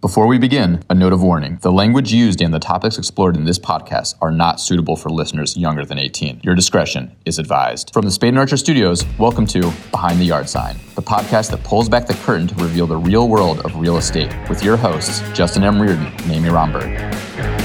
Before we begin, a note of warning. The language used and the topics explored in this podcast are not suitable for listeners younger than 18. Your discretion is advised. From the Spade and Archer Studios, welcome to Behind the Yard Sign, the podcast that pulls back the curtain to reveal the real world of real estate with your hosts, Justin M. Reardon and Amy Romberg.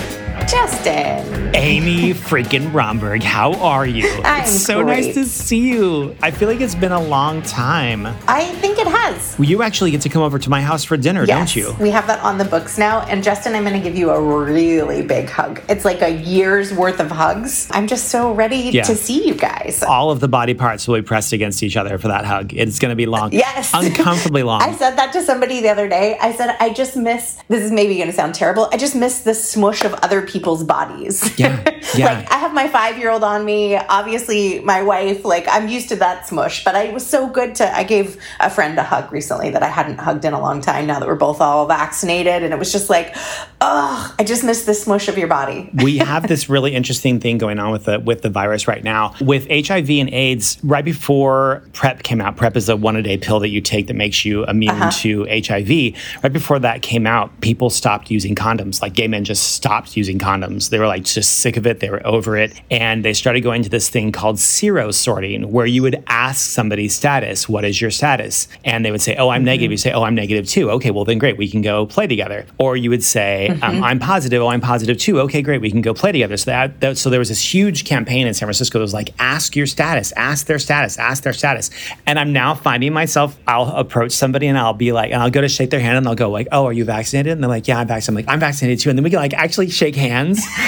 Justin. Amy freaking Romberg, how are you? I'm it's so great. nice to see you. I feel like it's been a long time. I think it has. Well, you actually get to come over to my house for dinner, Yes, don't you? We have that on the books now. And Justin, I'm going to give you a really big hug. It's like a year's worth of hugs. I'm just so ready Yeah. to see you guys. All of the body parts will be pressed against each other for that hug. It's going to be long. Yes. Uncomfortably long. I said that to somebody the other day. I said, I just miss, this is maybe going to sound terrible. I just miss the smush of other people's bodies. Yeah, yeah. like, I have my five year old on me. Obviously, my wife, like, I'm used to that smush, but I was so good to, I gave a friend a hug recently that I hadn't hugged in a long time now that we're both all vaccinated. And it was just like, oh, I just miss the smush of your body. we have this really interesting thing going on with the with the virus right now. With HIV and AIDS, right before PrEP came out, PrEP is a one a day pill that you take that makes you immune Uh-huh. to HIV. Right before that came out, people stopped using condoms. Like gay men just stopped using condoms. They were like just sick of it. They were over it, and they started going to this thing called sero sorting, where you would ask somebody's status, "What is your status?" and they would say, "Oh, I'm Mm-hmm. negative." You say, "Oh, I'm negative too." Okay, well then great, we can go play together. Or you would say, Mm-hmm. um, "I'm positive." Oh, I'm positive too. Okay, great, we can go play together. So that, that so there was this huge campaign in San Francisco that was like, "Ask your status, ask their status, ask their status." And I'm now finding myself, I'll approach somebody and I'll be like, and I'll go to shake their hand and they'll go like, "Oh, are you vaccinated?" And they're like, "Yeah, I'm vaccinated." I'm like, "I'm vaccinated too." And then we can like actually shake hands.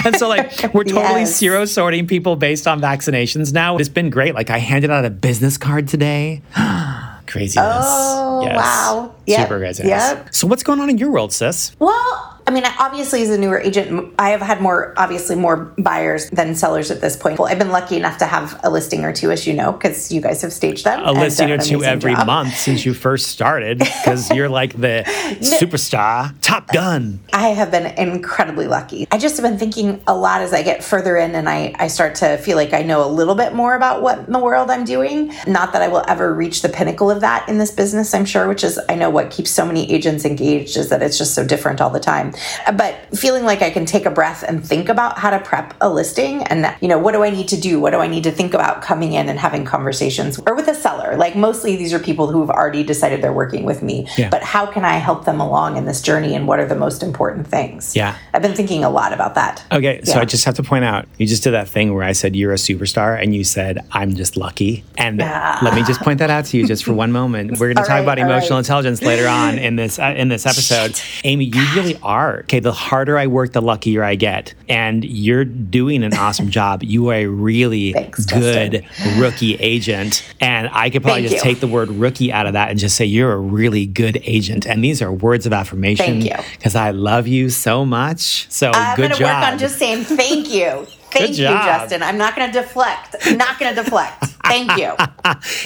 And so like we're totally Yes. sero sorting people based on vaccinations now. It's been great. Like I handed out a business card today. Craziness. Oh, Yes. wow. Yep, Super craziness. yep. So what's going on in your world, sis? Well, I mean, obviously, as a newer agent, I have had more, obviously, more buyers than sellers at this point. Well, I've been lucky enough to have a listing or two, as you know, because you guys have staged them. A listing or two every job. month since you first started because you're like the superstar, top gun. I have been incredibly lucky. I just have been thinking a lot as I get further in and I, I start to feel like I know a little bit more about what in the world I'm doing. Not that I will ever reach the pinnacle of that in this business, I'm sure, which is, I know what keeps so many agents engaged is that it's just so different all the time. But feeling like I can take a breath and think about how to prep a listing and, you know, what do I need to do? What do I need to think about coming in and having conversations or with a seller? Like mostly these are people who have already decided they're working with me. Yeah. But how can I help them along in this journey and what are the most important things? Yeah. I've been thinking a lot about that. Okay, so I just have to point out, you just did that thing where I said you're a superstar, and you said I'm just lucky. And Yeah. let me just point that out to you just for one moment. We're going to talk right, about emotional right. intelligence later on in this uh, in this episode. Amy, you really are. Okay, the harder I work, the luckier I get, and you're doing an awesome job. You are a really Thanks, good rookie agent, and I could probably Thank just you. take the word rookie out of that and just say you're a really good agent. And these are words of affirmation Thank you. because I love you so much. So I'm good going to job. work on just saying thank you. Thank you, job. Justin. I'm not going to deflect. I'm not going to deflect. Thank you.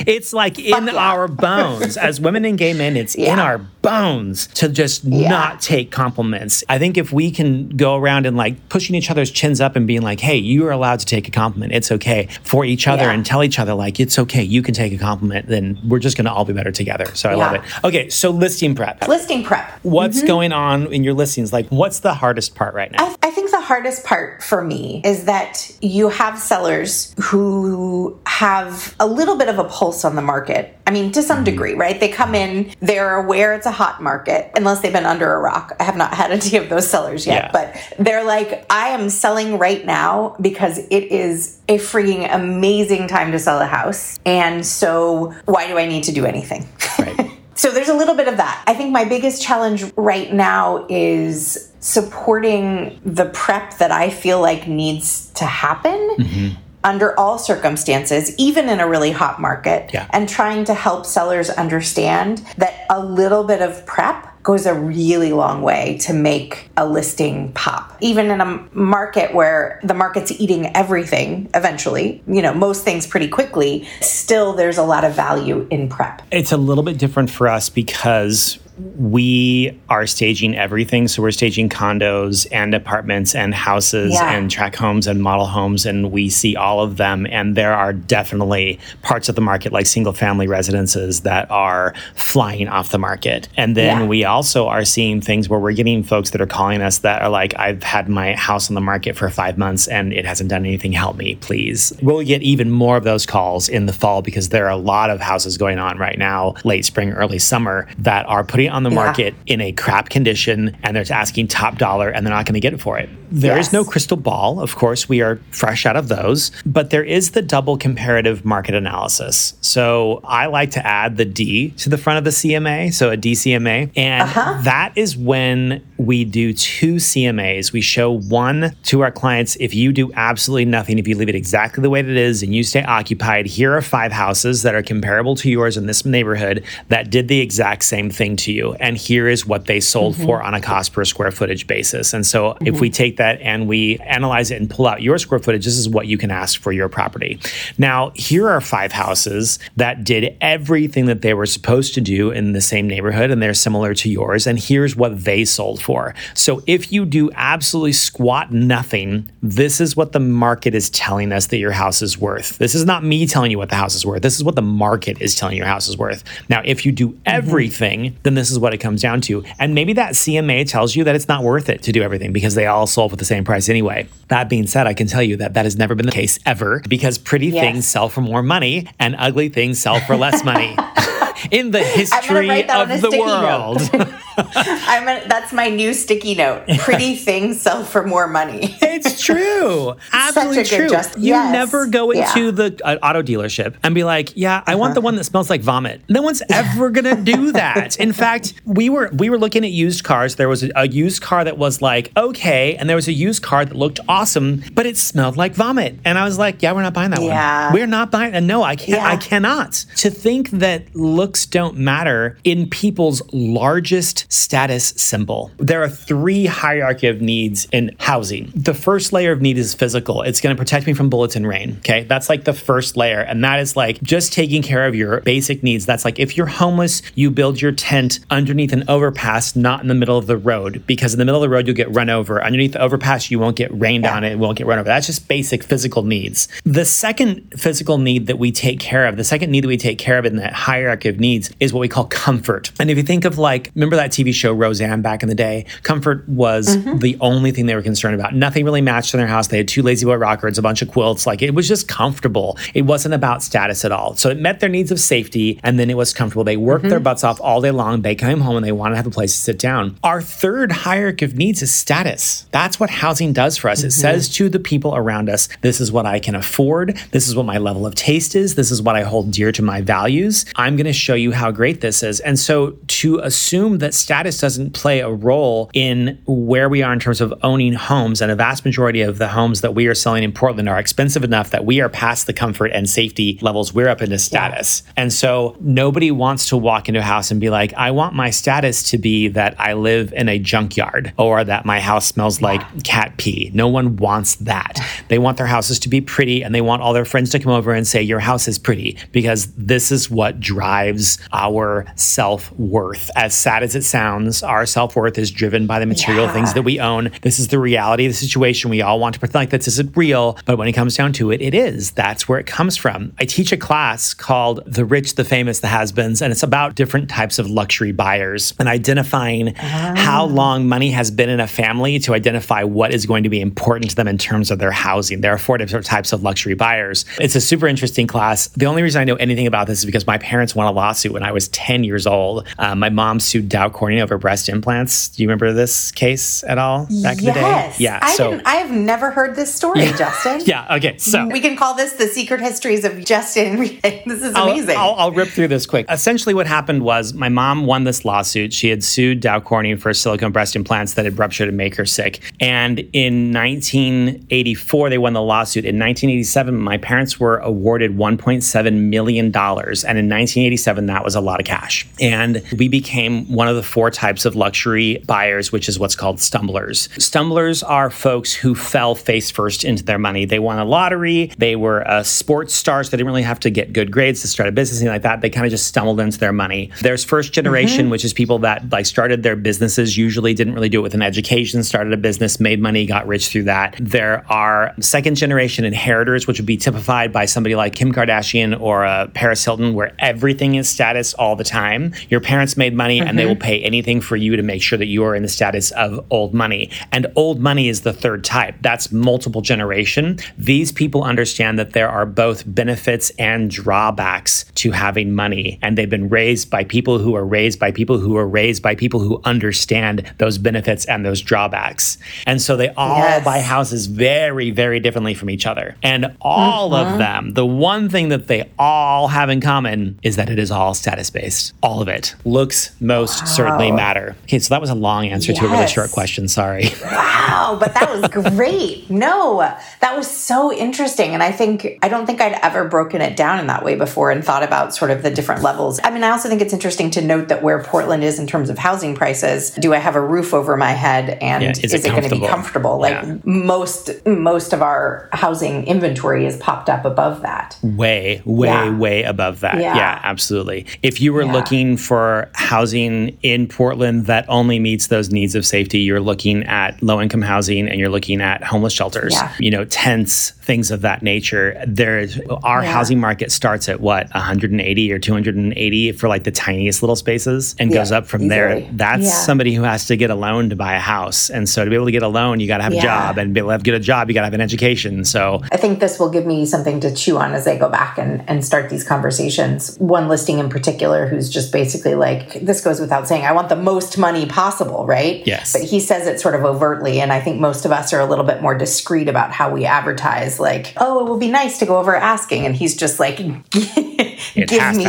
It's like in yeah. our bones. As women and gay men, it's in our bones to just not take compliments. I think if we can go around and like pushing each other's chins up and being like, hey, you are allowed to take a compliment. It's okay for each other Yeah. and tell each other, like, it's okay. You can take a compliment. Then we're just going to all be better together. So I love it. Okay. So listing prep. Listing prep. What's mm-hmm. going on in your listings? Like, what's the hardest part right now? I, I think the hardest part for me is that you have sellers who have a little bit of a pulse on the market. I mean, to some mm-hmm. degree, right? They come in, they're aware it's a hot market, unless they've been under a rock. I have not had any of those sellers yet, Yeah. but they're like, I am selling right now because it is a freaking amazing time to sell a house. And so, why do I need to do anything? Right. So there's a little bit of that. I think my biggest challenge right now is supporting the prep that I feel like needs to happen. Mm-hmm. Under all circumstances, even in a really hot market, Yeah. and trying to help sellers understand that a little bit of prep goes a really long way to make a listing pop. Even in a market where the market's eating everything eventually, you know, most things pretty quickly, still there's a lot of value in prep. It's a little bit different for us because we are staging everything. So we're staging condos and apartments and houses Yeah. and tract homes and model homes, and we see all of them. And there are definitely parts of the market, like single family residences, that are flying off the market. And then Yeah. we also are seeing things where we're getting folks that are calling us that are like, I've had my house on the market for five months and it hasn't done anything. Help me, please. We'll get even more of those calls in the fall because there are a lot of houses going on right now, late spring, early summer, that are putting on the Yeah. market in a crap condition and they're asking top dollar and they're not going to get it for it. There is Yes. no crystal ball. Of course, we are fresh out of those, but there is the double comparative market analysis. So I like to add the D to the front of the CMA, so a DCMA. And uh-huh. that is when we do two CMAs. We show one to our clients if you do absolutely nothing, if you leave it exactly the way that it is and you stay occupied, here are five houses that are comparable to yours in this neighborhood that did the exact same thing to you. And here is what they sold mm-hmm. for on a cost per square footage basis. And so if we mm-hmm. take that and we analyze it and pull out your square footage, this is what you can ask for your property. Now, here are five houses that did everything that they were supposed to do in the same neighborhood and they're similar to yours. And here's what they sold for. So if you do absolutely squat nothing, this is what the market is telling us that your house is worth. This is not me telling you what the house is worth. This is what the market is telling your house is worth. Now, if you do everything, then this is what it comes down to. And maybe that CMA tells you that it's not worth it to do everything because they all sold for the same price anyway. That being said, I can tell you that that has never been the case ever because pretty Yes. things sell for more money and ugly things sell for less money. In the history write that on of the world. I'm a, that's my new sticky note. Pretty things sell for more money. It's true. Absolutely true. just- you yes. never go Yeah. into the uh, auto dealership and be like, "Yeah, I Uh-huh. want the one that smells like vomit." No one's ever going to do that. In fact, we were we were looking at used cars. There was a, a used car that was like, "Okay," and there was a used car that looked awesome, but it smelled like vomit. And I was like, "Yeah, we're not buying that Yeah. one. We're not buying and no, I can't Yeah. I cannot." To think that looks don't matter in people's largest status symbol. There are three hierarchy of needs in housing. The first layer of need is physical. It's going to protect me from bullets and rain. Okay. That's like the first layer. And that is like just taking care of your basic needs. That's like if you're homeless, you build your tent underneath an overpass, not in the middle of the road, because in the middle of the road, you'll get run over. Underneath the overpass, you won't get rained on it, it won't get run over. That's just basic physical needs. The second physical need that we take care of, the second need that we take care of in that hierarchy of needs is what we call comfort. And if you think of like, remember that TV show Roseanne back in the day? Comfort was mm-hmm. the only thing they were concerned about. Nothing really matched in their house. They had two La-Z-Boy rockers, a bunch of quilts. Like it was just comfortable. It wasn't about status at all. So it met their needs of safety and then it was comfortable. They worked their mm-hmm. butts off all day long. They came home and they wanted to have a place to sit down. Our third hierarchy of needs is status. That's what housing does for us. It mm-hmm. says to the people around us, this is what I can afford. This is what my level of taste is. This is what I hold dear to my values. I'm going to show you how great this is. And so to assume that status doesn't play a role in where we are in terms of owning homes, and a vast majority of the homes that we are selling in Portland are expensive enough that we are past the comfort and safety levels. We're up into status. And so nobody wants to walk into a house and be like, I want my status to be that I live in a junkyard or that my house smells like cat pee. No one wants that. They want their houses to be pretty and they want all their friends to come over and say, Your house is pretty because this is what drives our self worth. As sad as it sounds, our self worth is driven by the material Yeah. things that we own. This is the reality of the situation. We all want to pretend like this isn't real, but when it comes down to it, it is. That's where it comes from. I teach a class called The Rich, the Famous, the Has Beens, and it's about different types of luxury buyers and identifying how long money has been in a family to identify what is going to be important to them in terms of their housing. There are four different types of luxury buyers. It's a super interesting class. The only reason I know anything about this is because my parents won a lawsuit when I was 10 years old. Uh, my mom sued Dow Corning over breast implants. Do you remember this case at all back in the day? yes. Yeah. I so. I have never heard this story, Justin. yeah. Okay. So We can call this the secret histories of Justin. this is I'll- amazing. I'll, I'll rip through this quick. Essentially, what happened was my mom won this lawsuit. She had sued Dow Corning for silicone breast implants that had ruptured and make her sick. And in 1984, they won the lawsuit. In 1987, my parents were awarded 1.7 million dollars, and in 1987, that was a lot of cash. And we became one of the four types of luxury buyers, which is what's called stumblers. Stumblers are folks who fell face first into their money. They won a lottery, they were a sports star, so they didn't really have to get good grades to start a business, anything like that. They kind of just stumbled into their money. There's first generation, mm-hmm. which is people that like started their businesses, usually didn't really do it with an education, started a business, made money, got rich through that. There are second generation inheritors, which would be typified by somebody like Kim Kardashian or uh, Paris Hilton, where everything is status all the time. Your parents made money mm-hmm. and they will mm-hmm. pay anything for you to make sure that you are in the status of old money. And old money is the third type. That's multiple generation. These people understand that there are both benefits and drawbacks to having money. And they've been raised by people who are raised by people who are raised by people who understand those benefits and those drawbacks. And so they all yes. buy houses very, very differently from each other. And all mm-hmm. of them, the one thing that they all have in common is that it is all status based. All of it. Looks most wow. Certainly matter. Okay, so that was a long answer yes. to a really short question. Sorry. Wow, but that was great. no, that was so interesting. And I think, I don't think I'd ever broken it down in that way before and thought about sort of the different levels. I mean, I also think it's interesting to note that where Portland is in terms of housing prices, do I have a roof over my head and yeah, is, it going to be comfortable? Like yeah. most, most of our housing inventory is popped up above that. Way, way, yeah. way above that. Yeah, absolutely. If you were looking for housing in Portland that only meets those needs of safety, you're looking at low income housing and you're looking at homeless shelters, you know, tents, things of that nature. There's our housing market starts at what 180 or 280 for like the tiniest little spaces and goes up from easily. there. That's somebody who has to get a loan to buy a house. And so to be able to get a loan, you got to have a job and be able to get a job, you got to have an education. So I think this will give me something to chew on as I go back and, and start these conversations. One listing in particular who's just basically like, this goes without saying, I want the most money possible, right? Yes. But he says it sort of overtly. And I think most of us are a little bit more discreet about how we advertise, like, oh, it will be nice to go over asking. And he's just like, give me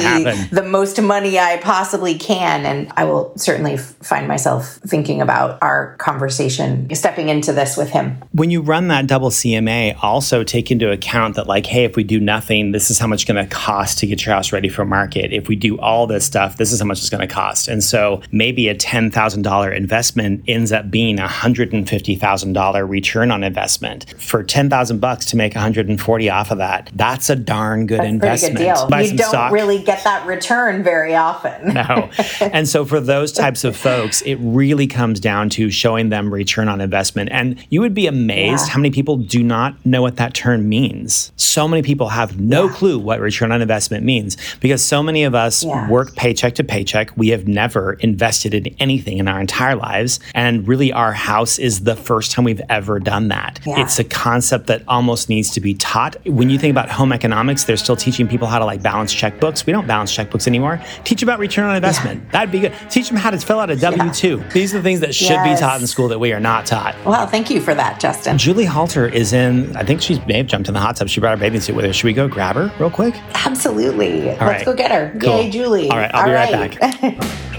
the most money I possibly can. And I will certainly find myself thinking about our conversation, stepping into this with him. When you run that double CMA, also take into account that, like, hey, if we do nothing, this is how much it's going to cost to get your house ready for market. If we do all this stuff, this is how much it's going to cost. And so maybe a $10,000 investment ends up being a $150,000 return on investment. For 10,000 bucks to make 140 off of that, that's a darn good that's investment. Good deal. you don't stock. really get that return very often. no. And so for those types of folks, it really comes down to showing them return on investment. And you would be amazed yeah. how many people do not know what that term means. So many people have no yeah. clue what return on investment means because so many of us yeah. work paycheck to paycheck. We have never invested in anything in our entire lives. And really, our house is the first time we've ever done that. It's a concept that almost needs to be taught. When you think about home economics, they're still teaching people how to like balance checkbooks. We don't balance checkbooks anymore. Teach about return on investment. That'd be good. Teach them how to fill out a W 2. These are the things that should yes. be taught in school that we are not taught. Well, thank you for that, Justin. Julie Halter is in, I think she may have jumped in the hot tub. She brought her bathing suit with her. Should we go grab her real quick? Absolutely. All Let's right. go get her. Cool. Yay, Julie. All right, I'll All be right, right back.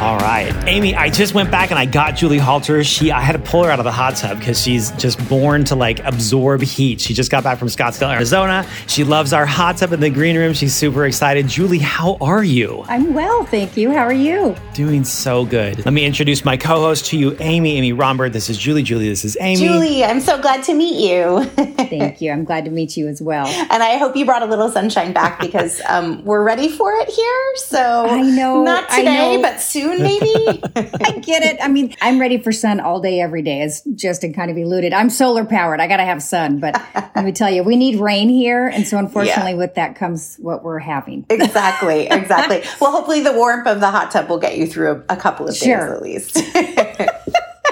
All right. Amy, I just went back and I got Julie Halter. She I had to pull her out of the hot tub because she's just born to like absorb heat. She just got back from Scottsdale, Arizona. She loves our hot tub in the green room. She's super excited. Julie, how are you? I'm well, thank you. How are you? Doing so good. Let me introduce my co-host to you, Amy. Amy Romberg. This is Julie. Julie, this is Amy. Julie, I'm so glad to meet you. thank you. I'm glad to meet you as well. And I hope you brought a little sunshine back because um, we're ready for it here. So I know not today, but soon soon, maybe? I get it. I mean, I'm ready for sun all day, every day, as Justin kind of alluded. I'm solar powered. I got to have sun. But let me tell you, we need rain here. And so, unfortunately, yeah. with that comes what we're having. exactly. Exactly. well, hopefully, the warmth of the hot tub will get you through a, a couple of sure. days at least.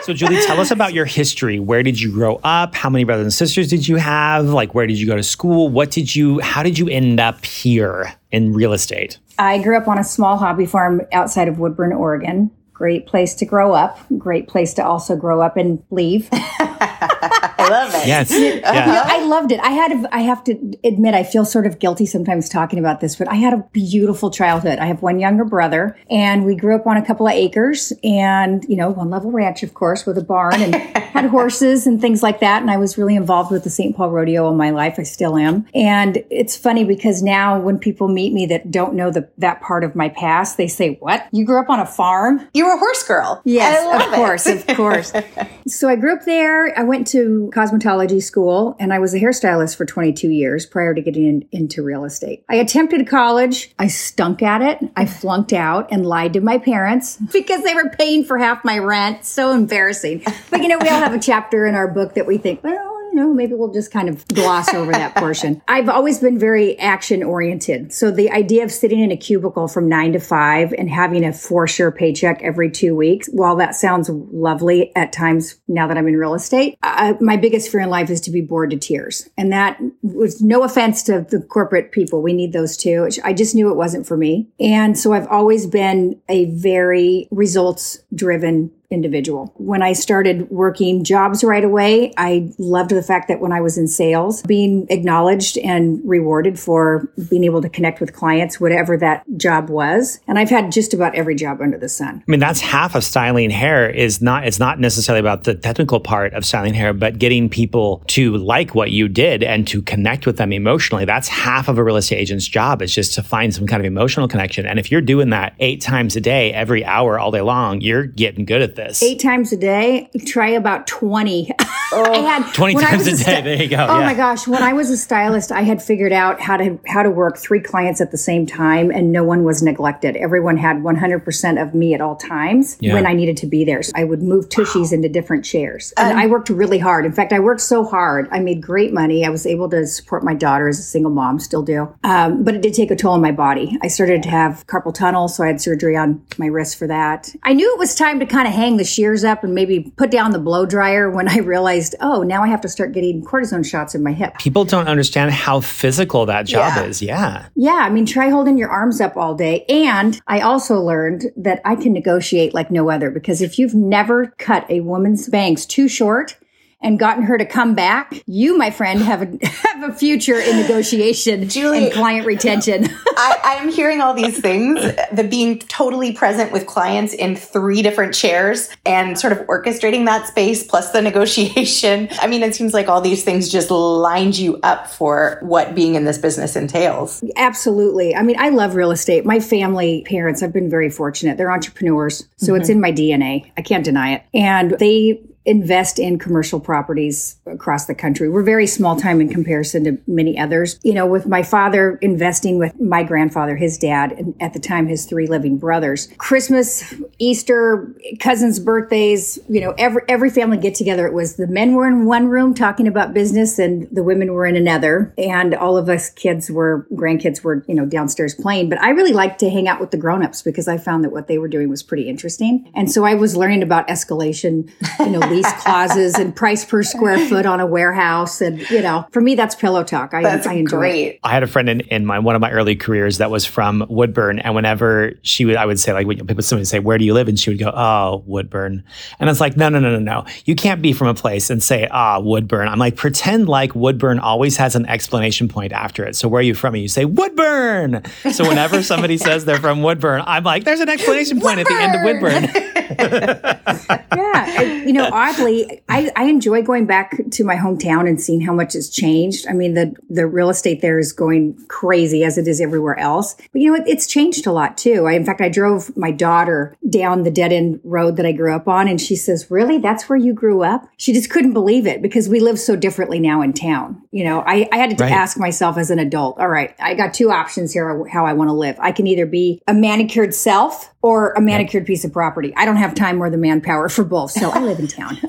So, Julie, tell us about your history. Where did you grow up? How many brothers and sisters did you have? Like, where did you go to school? What did you, how did you end up here in real estate? I grew up on a small hobby farm outside of Woodburn, Oregon. Great place to grow up. Great place to also grow up and leave. I love it. Yes. Uh-huh. You know, I loved it. I had, a, I have to admit, I feel sort of guilty sometimes talking about this, but I had a beautiful childhood. I have one younger brother, and we grew up on a couple of acres, and you know, one level ranch, of course, with a barn and had horses and things like that. And I was really involved with the St. Paul Rodeo all my life. I still am. And it's funny because now when people meet me that don't know the that part of my past, they say, "What? You grew up on a farm?" You were a horse girl. Yes, of course, of course. so I grew up there. I went to cosmetology school and I was a hairstylist for 22 years prior to getting in, into real estate. I attempted college. I stunk at it. I flunked out and lied to my parents because they were paying for half my rent. So embarrassing. But you know, we all have a chapter in our book that we think, well, know, maybe we'll just kind of gloss over that portion. I've always been very action oriented. So the idea of sitting in a cubicle from nine to five and having a for sure paycheck every two weeks, while that sounds lovely at times now that I'm in real estate, uh, my biggest fear in life is to be bored to tears. And that was no offense to the corporate people. We need those too. I just knew it wasn't for me. And so I've always been a very results driven individual. When I started working jobs right away, I loved the fact that when I was in sales, being acknowledged and rewarded for being able to connect with clients, whatever that job was. And I've had just about every job under the sun. I mean, that's half of styling hair is not, it's not necessarily about the technical part of styling hair, but getting people to like what you did and to connect with them emotionally. That's half of a real estate agent's job is just to find some kind of emotional connection. And if you're doing that eight times a day, every hour, all day long, you're getting good at this. Eight times a day, try about 20. Oh, I had 20 times a, a day. there you go. Oh yeah. my gosh. When I was a stylist, I had figured out how to, how to work three clients at the same time and no one was neglected. Everyone had 100% of me at all times yeah. when I needed to be there. So I would move tushies wow. into different chairs. And um, I worked really hard. In fact, I worked so hard. I made great money. I was able to support my daughter as a single mom, still do. Um, but it did take a toll on my body. I started to have carpal tunnel, so I had surgery on my wrist for that. I knew it was time to kind of hang the shears up and maybe put down the blow dryer when I realized, oh, now I have to start getting cortisone shots in my hip. People don't understand how physical that job yeah. is. Yeah. Yeah. I mean, try holding your arms up all day. And I also learned that I can negotiate like no other because if you've never cut a woman's bangs too short, and gotten her to come back, you, my friend, have a, have a future in negotiation Julie, and client retention. I, I'm hearing all these things, the being totally present with clients in three different chairs and sort of orchestrating that space plus the negotiation. I mean, it seems like all these things just lined you up for what being in this business entails. Absolutely. I mean, I love real estate. My family parents, I've been very fortunate. They're entrepreneurs. So mm-hmm. it's in my DNA. I can't deny it. And they invest in commercial properties across the country. We're very small time in comparison to many others. You know, with my father investing with my grandfather, his dad, and at the time his three living brothers. Christmas, Easter, cousins' birthdays, you know, every every family get together. It was the men were in one room talking about business and the women were in another. And all of us kids were grandkids were, you know, downstairs playing. But I really liked to hang out with the grown-ups because I found that what they were doing was pretty interesting. And so I was learning about escalation, you know, lease clauses and price per square foot on a warehouse. And, you know, for me, that's pillow talk. I, that's I enjoy great. it. I had a friend in, in my, one of my early careers that was from Woodburn. And whenever she would, I would say, like, people, somebody would say, where do you live? And she would go, oh, Woodburn. And I was like, no, no, no, no, no. You can't be from a place and say, ah, Woodburn. I'm like, pretend like Woodburn always has an explanation point after it. So where are you from? And you say, Woodburn. So whenever somebody says they're from Woodburn, I'm like, there's an explanation point at the end of Woodburn. yeah. You know, oddly, I, I enjoy going back to my hometown and seeing how much has changed. I mean, the, the real estate there is going crazy as it is everywhere else. But you know, it, it's changed a lot too. I, in fact, I drove my daughter down the dead end road that I grew up on and she says, really? That's where you grew up? She just couldn't believe it because we live so differently now in town. You know, I, I had to right. ask myself as an adult, all right, I got two options here how I want to live. I can either be a manicured self or a manicured yep. piece of property. I don't have time or the manpower for both. So I live in town.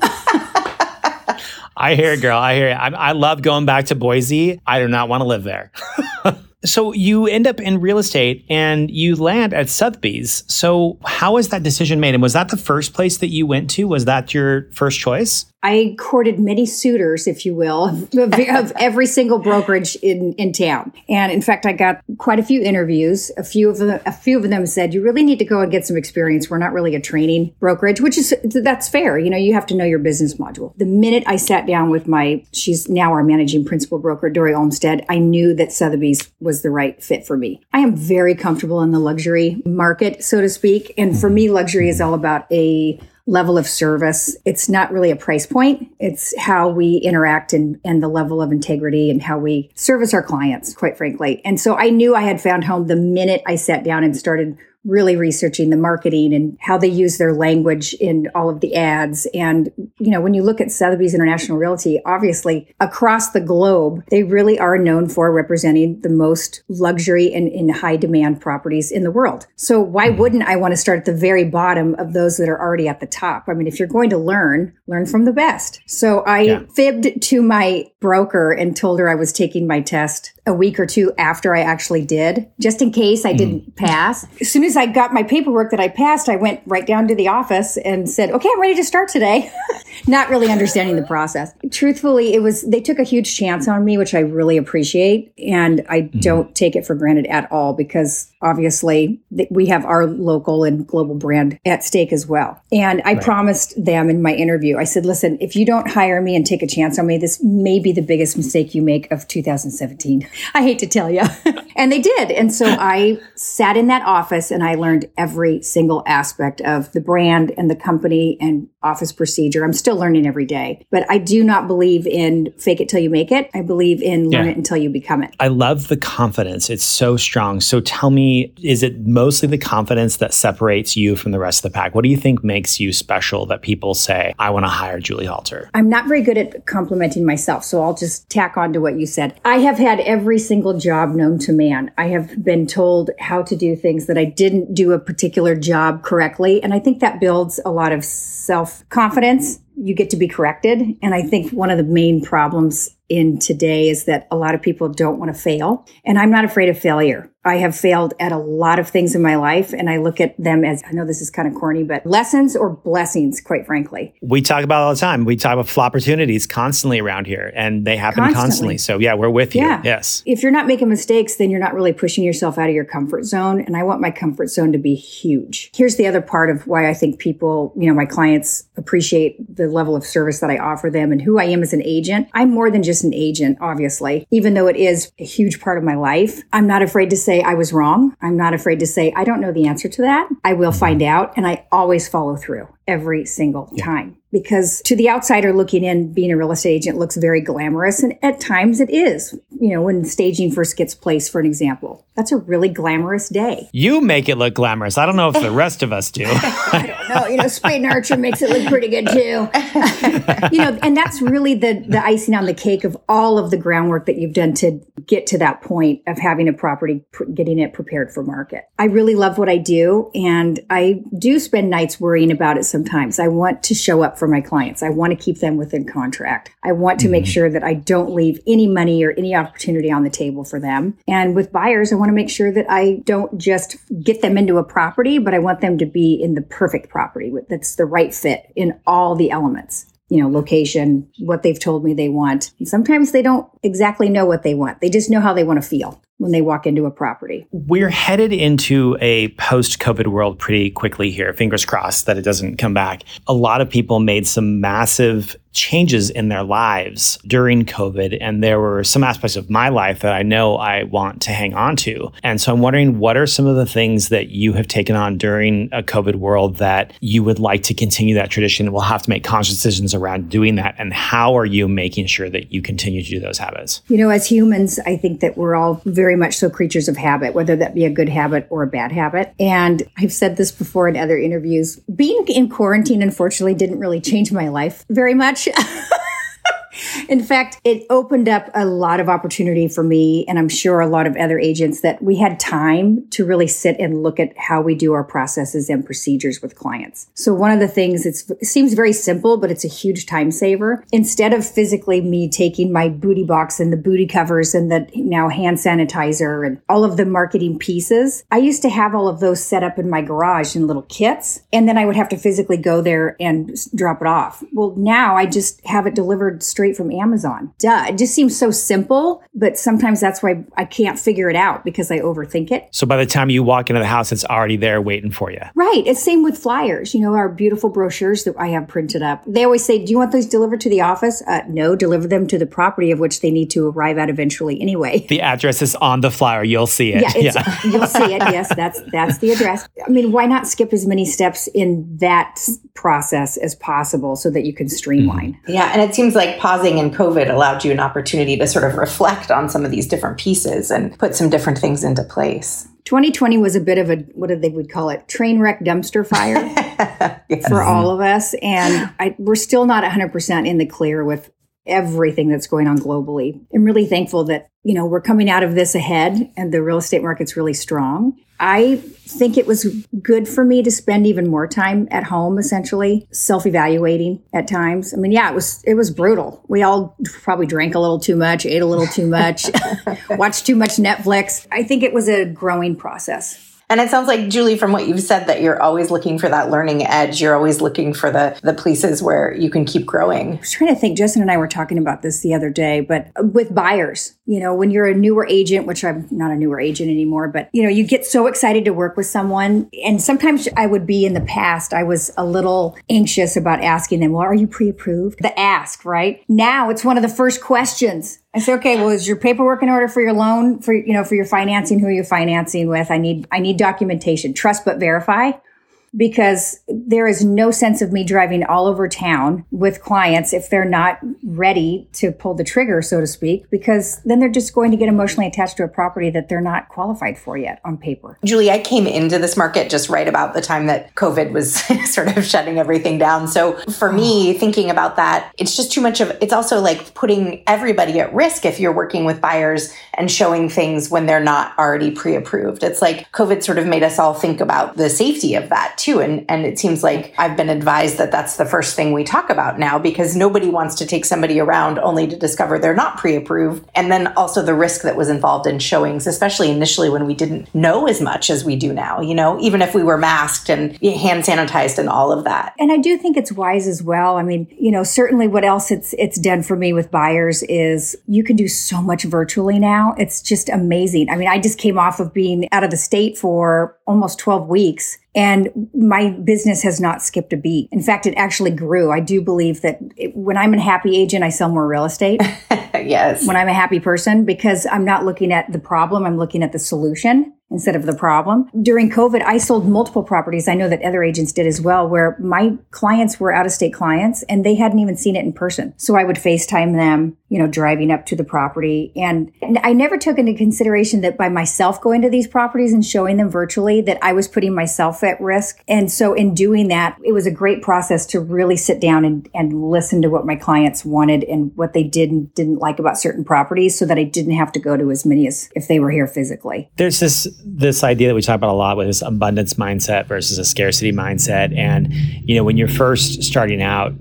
I hear it, girl. I hear it. I, I love going back to Boise. I do not want to live there. So you end up in real estate and you land at Sotheby's. So how was that decision made? And was that the first place that you went to? Was that your first choice? I courted many suitors, if you will, of, of, every single brokerage in, in town. And in fact, I got quite a few interviews. A few of them, a few of them said, you really need to go and get some experience. We're not really a training brokerage, which is, that's fair. You know, you have to know your business module. The minute I sat down with my, she's now our managing principal broker, Dory Olmstead, I knew that Sotheby's was the right fit for me. I am very comfortable in the luxury market, so to speak. And for me, luxury is all about a level of service. It's not really a price point. It's how we interact and, and the level of integrity and how we service our clients, quite frankly. And so I knew I had found home the minute I sat down and started really researching the marketing and how they use their language in all of the ads. And, you know, when you look at Sotheby's International Realty, obviously across the globe, they really are known for representing the most luxury and in high demand properties in the world. So why mm-hmm. wouldn't I want to start at the very bottom of those that are already at the top? I mean, if you're going to learn, learn from the best. So I yeah. fibbed to my broker and told her I was taking my test a week or two after I actually did, just in case I didn't mm. pass. As soon as I got my paperwork that I passed, I went right down to the office and said, okay, I'm ready to start today. Not really understanding the process. Truthfully, it was, they took a huge chance on me, which I really appreciate. And I mm. don't take it for granted at all because obviously we have our local and global brand at stake as well. And I right. promised them in my interview, I said, listen, if you don't hire me and take a chance on me, this may be the biggest mistake you make of 2017. I hate to tell you. and they did. And so I sat in that office and I learned every single aspect of the brand and the company and office procedure. I'm still learning every day, but I do not believe in fake it till you make it. I believe in learn yeah. it until you become it. I love the confidence. It's so strong. So tell me, is it mostly the confidence that separates you from the rest of the pack? What do you think makes you special that people say, I want to hire Julie Halter? I'm not very good at complimenting myself. So I'll just tack on to what you said. I have had every single job known to man. I have been told how to do things that I didn't do a particular job correctly. And I think that builds a lot of self confidence. You get to be corrected. And I think one of the main problems in today is that a lot of people don't want to fail. And I'm not afraid of failure. I have failed at a lot of things in my life, and I look at them as I know this is kind of corny, but lessons or blessings, quite frankly. We talk about all the time. We talk about opportunities constantly around here, and they happen constantly. constantly. So, yeah, we're with you. Yeah. Yes. If you're not making mistakes, then you're not really pushing yourself out of your comfort zone. And I want my comfort zone to be huge. Here's the other part of why I think people, you know, my clients appreciate the level of service that I offer them and who I am as an agent. I'm more than just an agent, obviously, even though it is a huge part of my life. I'm not afraid to say I was wrong. I'm not afraid to say I don't know the answer to that. I will find out. And I always follow through every single yeah. time because to the outsider looking in, being a real estate agent looks very glamorous. And at times it is, you know, when staging first gets placed, for an example, that's a really glamorous day. You make it look glamorous. I don't know if the rest of us do. I don't know. You know, Spade and Archer makes it look pretty good too. you know, and that's really the, the icing on the cake of all of the groundwork that you've done to get to that point of having a property, getting it prepared for market. I really love what I do. And I do spend nights worrying about it sometimes. I want to show up for my clients. I want to keep them within contract. I want to mm-hmm. make sure that I don't leave any money or any opportunity on the table for them. And with buyers, I want to make sure that I don't just get them into a property, but I want them to be in the perfect property that's the right fit in all the elements you know, location, what they've told me they want. And sometimes they don't exactly know what they want. They just know how they want to feel when they walk into a property. We're headed into a post COVID world pretty quickly here. Fingers crossed that it doesn't come back. A lot of people made some massive changes in their lives during COVID. And there were some aspects of my life that I know I want to hang on to. And so I'm wondering what are some of the things that you have taken on during a COVID world that you would like to continue that tradition? We'll have to make conscious decisions around doing that. And how are you making sure that you continue to do those habits? You know, as humans, I think that we're all very much so creatures of habit, whether that be a good habit or a bad habit. And I've said this before in other interviews. Being in quarantine, unfortunately, didn't really change my life very much. In fact, it opened up a lot of opportunity for me, and I'm sure a lot of other agents that we had time to really sit and look at how we do our processes and procedures with clients. So one of the things it seems very simple, but it's a huge time saver. Instead of physically me taking my booty box and the booty covers and the now hand sanitizer and all of the marketing pieces, I used to have all of those set up in my garage in little kits, and then I would have to physically go there and drop it off. Well, now I just have it delivered straight from Amazon. Duh. It just seems so simple, but sometimes that's why I can't figure it out because I overthink it. So by the time you walk into the house, it's already there waiting for you. Right. It's same with flyers, you know, our beautiful brochures that I have printed up. They always say, Do you want those delivered to the office? Uh, no, deliver them to the property of which they need to arrive at eventually anyway. The address is on the flyer. You'll see it. Yeah, yeah. you'll see it. Yes, that's that's the address. I mean, why not skip as many steps in that process as possible so that you can streamline? Mm-hmm. Yeah, and it seems like pausing in COVID allowed you an opportunity to sort of reflect on some of these different pieces and put some different things into place. 2020 was a bit of a what did they would call it train wreck dumpster fire yes. for all of us and I, we're still not 100% in the clear with everything that's going on globally i'm really thankful that you know we're coming out of this ahead and the real estate market's really strong I think it was good for me to spend even more time at home, essentially self-evaluating at times. I mean, yeah, it was it was brutal. We all probably drank a little too much, ate a little too much, watched too much Netflix. I think it was a growing process. And it sounds like Julie, from what you've said, that you're always looking for that learning edge. You're always looking for the the places where you can keep growing. I was trying to think. Justin and I were talking about this the other day, but with buyers, you know, when you're a newer agent, which I'm not a newer agent anymore, but you know, you get so excited to work with someone, and sometimes I would be in the past. I was a little anxious about asking them, "Well, are you pre-approved?" The ask, right? Now it's one of the first questions I say, okay, well, is your paperwork in order for your loan for, you know, for your financing? Who are you financing with? I need, I need documentation. Trust but verify because there is no sense of me driving all over town with clients if they're not ready to pull the trigger, so to speak, because then they're just going to get emotionally attached to a property that they're not qualified for yet on paper. Julie, I came into this market just right about the time that COVID was sort of shutting everything down. So for me, oh. thinking about that, it's just too much of it's also like putting everybody at risk if you're working with buyers and showing things when they're not already pre approved. It's like COVID sort of made us all think about the safety of that too. And, and it seems like I've been advised that that's the first thing we talk about now because nobody wants to take somebody around only to discover they're not pre approved. And then also the risk that was involved in showings, especially initially when we didn't know as much as we do now, you know, even if we were masked and hand sanitized and all of that. And I do think it's wise as well. I mean, you know, certainly what else it's, it's done for me with buyers is you can do so much virtually now. It's just amazing. I mean, I just came off of being out of the state for almost 12 weeks and my business has not skipped a beat. In fact, it actually grew. I do believe that it, when I'm a happy agent, I sell more real estate. yes. When I'm a happy person, because I'm not looking at the problem, I'm looking at the solution instead of the problem. During COVID, I sold multiple properties. I know that other agents did as well, where my clients were out of state clients and they hadn't even seen it in person. So I would FaceTime them, you know, driving up to the property. And, I never took into consideration that by myself going to these properties and showing them virtually, that I was putting myself at risk. And so in doing that, it was a great process to really sit down and, and listen to what my clients wanted and what they did and didn't like about certain properties so that I didn't have to go to as many as if they were here physically. There's this this idea that we talk about a lot with this abundance mindset versus a scarcity mindset. And, you know, when you're first starting out,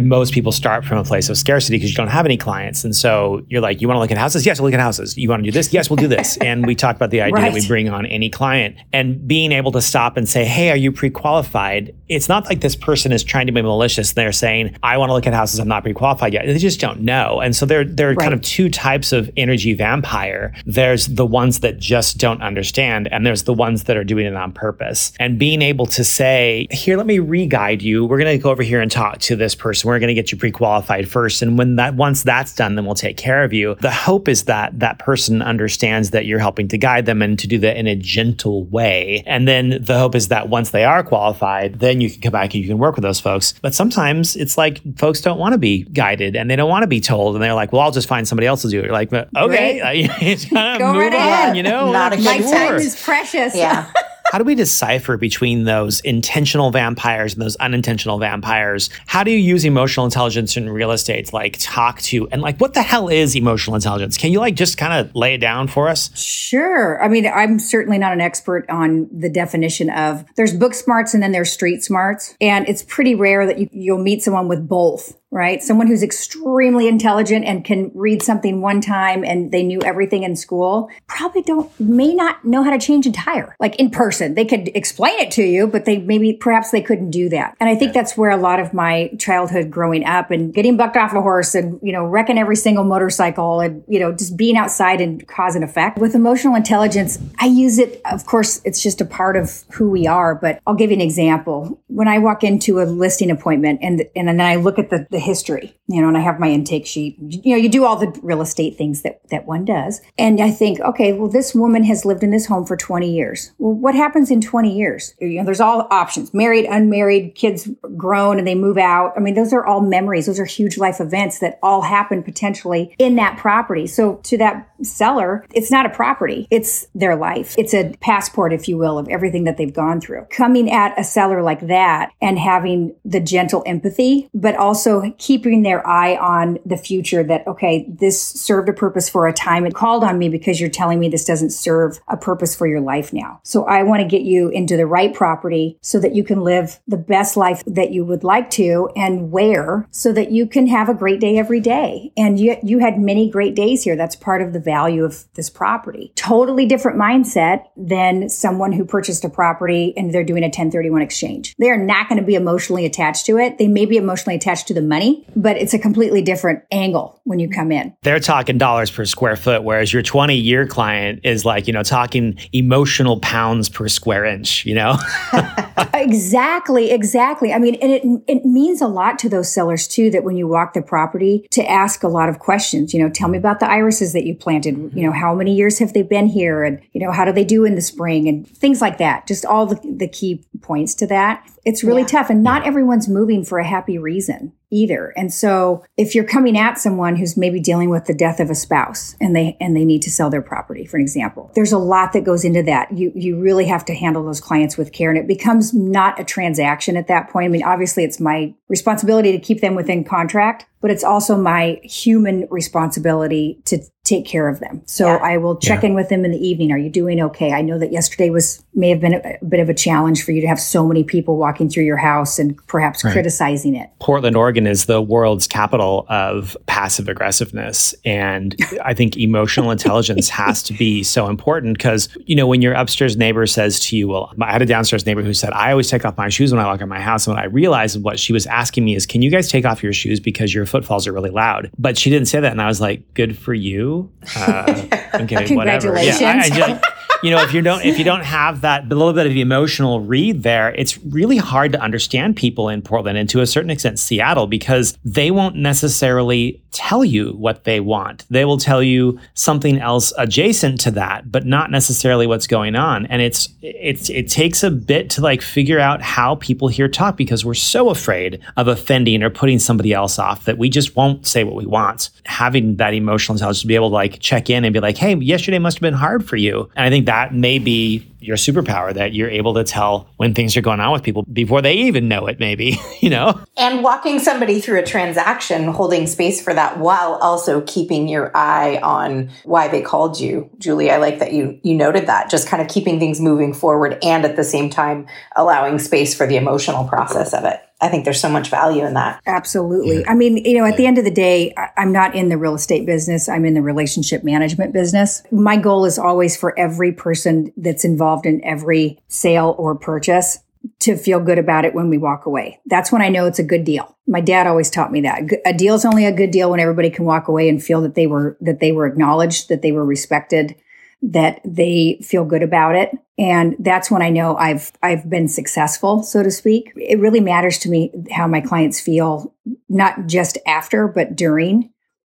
most people start from a place of scarcity because you don't have any clients. And so you're like, you want to look at houses? Yes, we'll look at houses. You want to do this? Yes, we'll do this. and we talk about the idea right. that we bring on any client and being able to stop and say, hey, are you pre qualified? It's not like this person is trying to be malicious. They're saying, I want to look at houses. I'm not pre qualified yet. They just don't know. And so there, there are right. kind of two types of energy vampire. There's the ones that just don't understand, and there's the ones that are doing it on purpose. And being able to say, here, let me re guide you. We're going to go over here and talk to this person person. We're going to get you pre-qualified first. And when that once that's done, then we'll take care of you. The hope is that that person understands that you're helping to guide them and to do that in a gentle way. And then the hope is that once they are qualified, then you can come back and you can work with those folks. But sometimes it's like folks don't want to be guided and they don't want to be told. And they're like, well, I'll just find somebody else to do it. You're like, okay, right. Go right on, you know? Not a My time is precious. Yeah. how do we decipher between those intentional vampires and those unintentional vampires? How do you use emotional intelligence in real estate to like talk to and like what the hell is emotional intelligence? Can you like just kind of lay it down for us? Sure. I mean, I'm certainly not an expert on the definition of there's book smarts and then there's street smarts. And it's pretty rare that you, you'll meet someone with both right? Someone who's extremely intelligent and can read something one time and they knew everything in school probably don't, may not know how to change a tire like in person. They could explain it to you, but they maybe, perhaps they couldn't do that. And I think that's where a lot of my childhood growing up and getting bucked off a horse and, you know, wrecking every single motorcycle and, you know, just being outside and cause and effect. With emotional intelligence, I use it. Of course, it's just a part of who we are, but I'll give you an example. When I walk into a listing appointment and, and then I look at the, the history, you know, and I have my intake sheet. You know, you do all the real estate things that, that one does. And I think, okay, well, this woman has lived in this home for 20 years. Well, what happens in 20 years? You know, there's all options, married, unmarried, kids grown and they move out. I mean, those are all memories. Those are huge life events that all happen potentially in that property. So to that seller, it's not a property. It's their life. It's a passport, if you will, of everything that they've gone through. Coming at a seller like that and having the gentle empathy, but also keeping their eye on the future that, okay, this served a purpose for a time. It called on me because you're telling me this doesn't serve a purpose for your life now. So I want to get you into the right property so that you can live the best life that you would like to and where so that you can have a great day every day. And you, you had many great days here. That's part of the value of this property. Totally different mindset than someone who purchased a property and they're doing a 1031 exchange. They are not going to be emotionally attached to it. They may be emotionally attached to the money, but it's a completely different angle when you come in. They're talking dollars per square foot, whereas your 20 year client is like, you know, talking emotional pounds per square inch, you know? exactly, exactly. I mean, and it, it means a lot to those sellers too that when you walk the property to ask a lot of questions, you know, tell me about the irises that you planted, you know, how many years have they been here and, you know, how do they do in the spring and things like that. Just all the, the key points to that. It's really yeah. tough and not everyone's moving for a happy reason either. And so if you're coming at someone who's maybe dealing with the death of a spouse and they and they need to sell their property, for an example, there's a lot that goes into that. You you really have to handle those clients with care and it becomes not a transaction at that point. I mean, obviously it's my responsibility to keep them within contract, but it's also my human responsibility to take care of them. So yeah. I will check yeah. in with them in the evening. Are you doing okay? I know that yesterday was may have been a, a, bit of a challenge for you to have so many people walking through your house and perhaps right. criticizing it. Portland, Oregon is the world's capital of passive aggressiveness and I think emotional intelligence has to be so important because you know when your upstairs neighbor says to you, well, I had a downstairs neighbor who said, "I always take off my shoes when I walk in my house." And what I realized what she was asking me is, "Can you guys take off your shoes because your footfalls are really loud?" But she didn't say that and I was like, "Good for you." Uh, okay, Congratulations. whatever. Yeah, I, I just, you know, if you don't if you don't have that little bit of emotional read there, it's really hard to understand people in Portland and to a certain extent Seattle because they won't necessarily tell you what they want. They will tell you something else adjacent to that, but not necessarily what's going on. And it's it's it takes a bit to like figure out how people here talk because we're so afraid of offending or putting somebody else off that we just won't say what we want. Having that emotional intelligence to be able to like check in and be like, "Hey, yesterday must have been hard for you." And I think that may be your superpower that you're able to tell when things are going on with people before they even know it maybe you know? And walking somebody through a transaction holding space for that while also keeping your eye on why they called you. Julie i like that you you noted that just kind of keeping things moving forward and at the same time allowing space for the emotional process of it I think there's so much value in that. Absolutely. Yeah. I mean, you know, at the end of the day, I'm not in the real estate business. I'm in the relationship management business. My goal is always for every person that's involved in every sale or purchase to feel good about it when we walk away. That's when I know it's a good deal. My dad always taught me that. A deal is only a good deal when everybody can walk away and feel that they were that they were acknowledged, that they were respected, that they feel good about it. And that's when I know I've, I've been successful, so to speak. It really matters to me how my clients feel, not just after, but during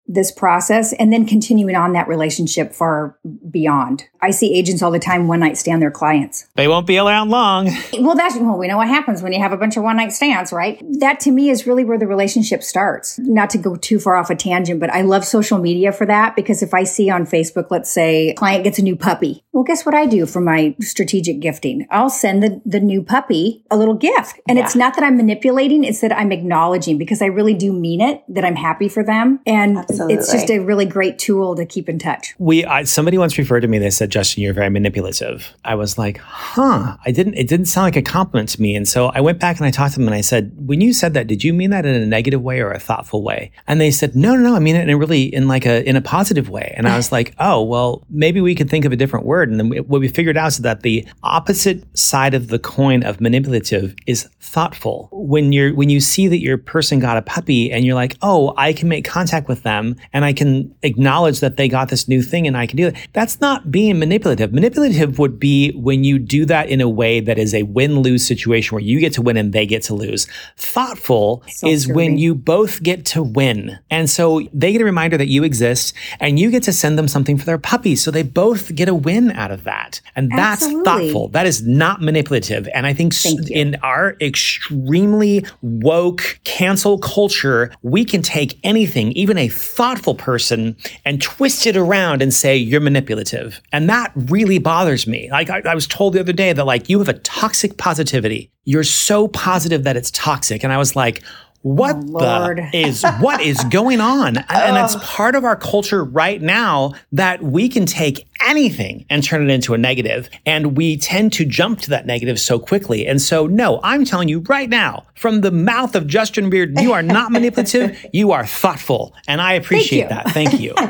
this process and then continuing on that relationship far beyond. I see agents all the time one night stand their clients. They won't be around long. Well, that's well, we know what happens when you have a bunch of one night stands, right? That to me is really where the relationship starts. Not to go too far off a tangent, but I love social media for that because if I see on Facebook, let's say client gets a new puppy. Well, guess what I do for my strategic gifting? I'll send the, the new puppy a little gift. And yeah. it's not that I'm manipulating, it's that I'm acknowledging because I really do mean it, that I'm happy for them. And Absolutely. It's just a really great tool to keep in touch. We I, somebody once referred to me. They said, "Justin, you're very manipulative." I was like, "Huh." I didn't. It didn't sound like a compliment to me. And so I went back and I talked to them and I said, "When you said that, did you mean that in a negative way or a thoughtful way?" And they said, "No, no, no. I mean it in a really in like a in a positive way." And I was like, "Oh, well, maybe we could think of a different word." And then what we figured out is that the opposite side of the coin of manipulative is thoughtful. When you're when you see that your person got a puppy and you're like, "Oh, I can make contact with them and I can acknowledge that they got this new thing and I can do it. That's not being manipulative. Manipulative would be when you do that in a way that is a win lose situation where you get to win and they get to lose. Thoughtful is when you both get to win. And so they get a reminder that you exist and you get to send them something for their puppy. So they both get a win out of that. And that's Absolutely. thoughtful. That is not manipulative. And I think in our extremely woke cancel culture, we can take anything, even a thoughtful person, and twist it around and say you're manipulative. And that really bothers me. Like I, I, was told the other day that like you have a toxic positivity. You're so positive that it's toxic. And I was like, what oh, the is what is going on and it's part of our culture right now that we can take anything and turn it into a negative. And we tend to jump to that negative so quickly. And so no i'm telling you right now from the mouth of justin beard you are not manipulative. You are thoughtful. And i appreciate thank that. Thank you.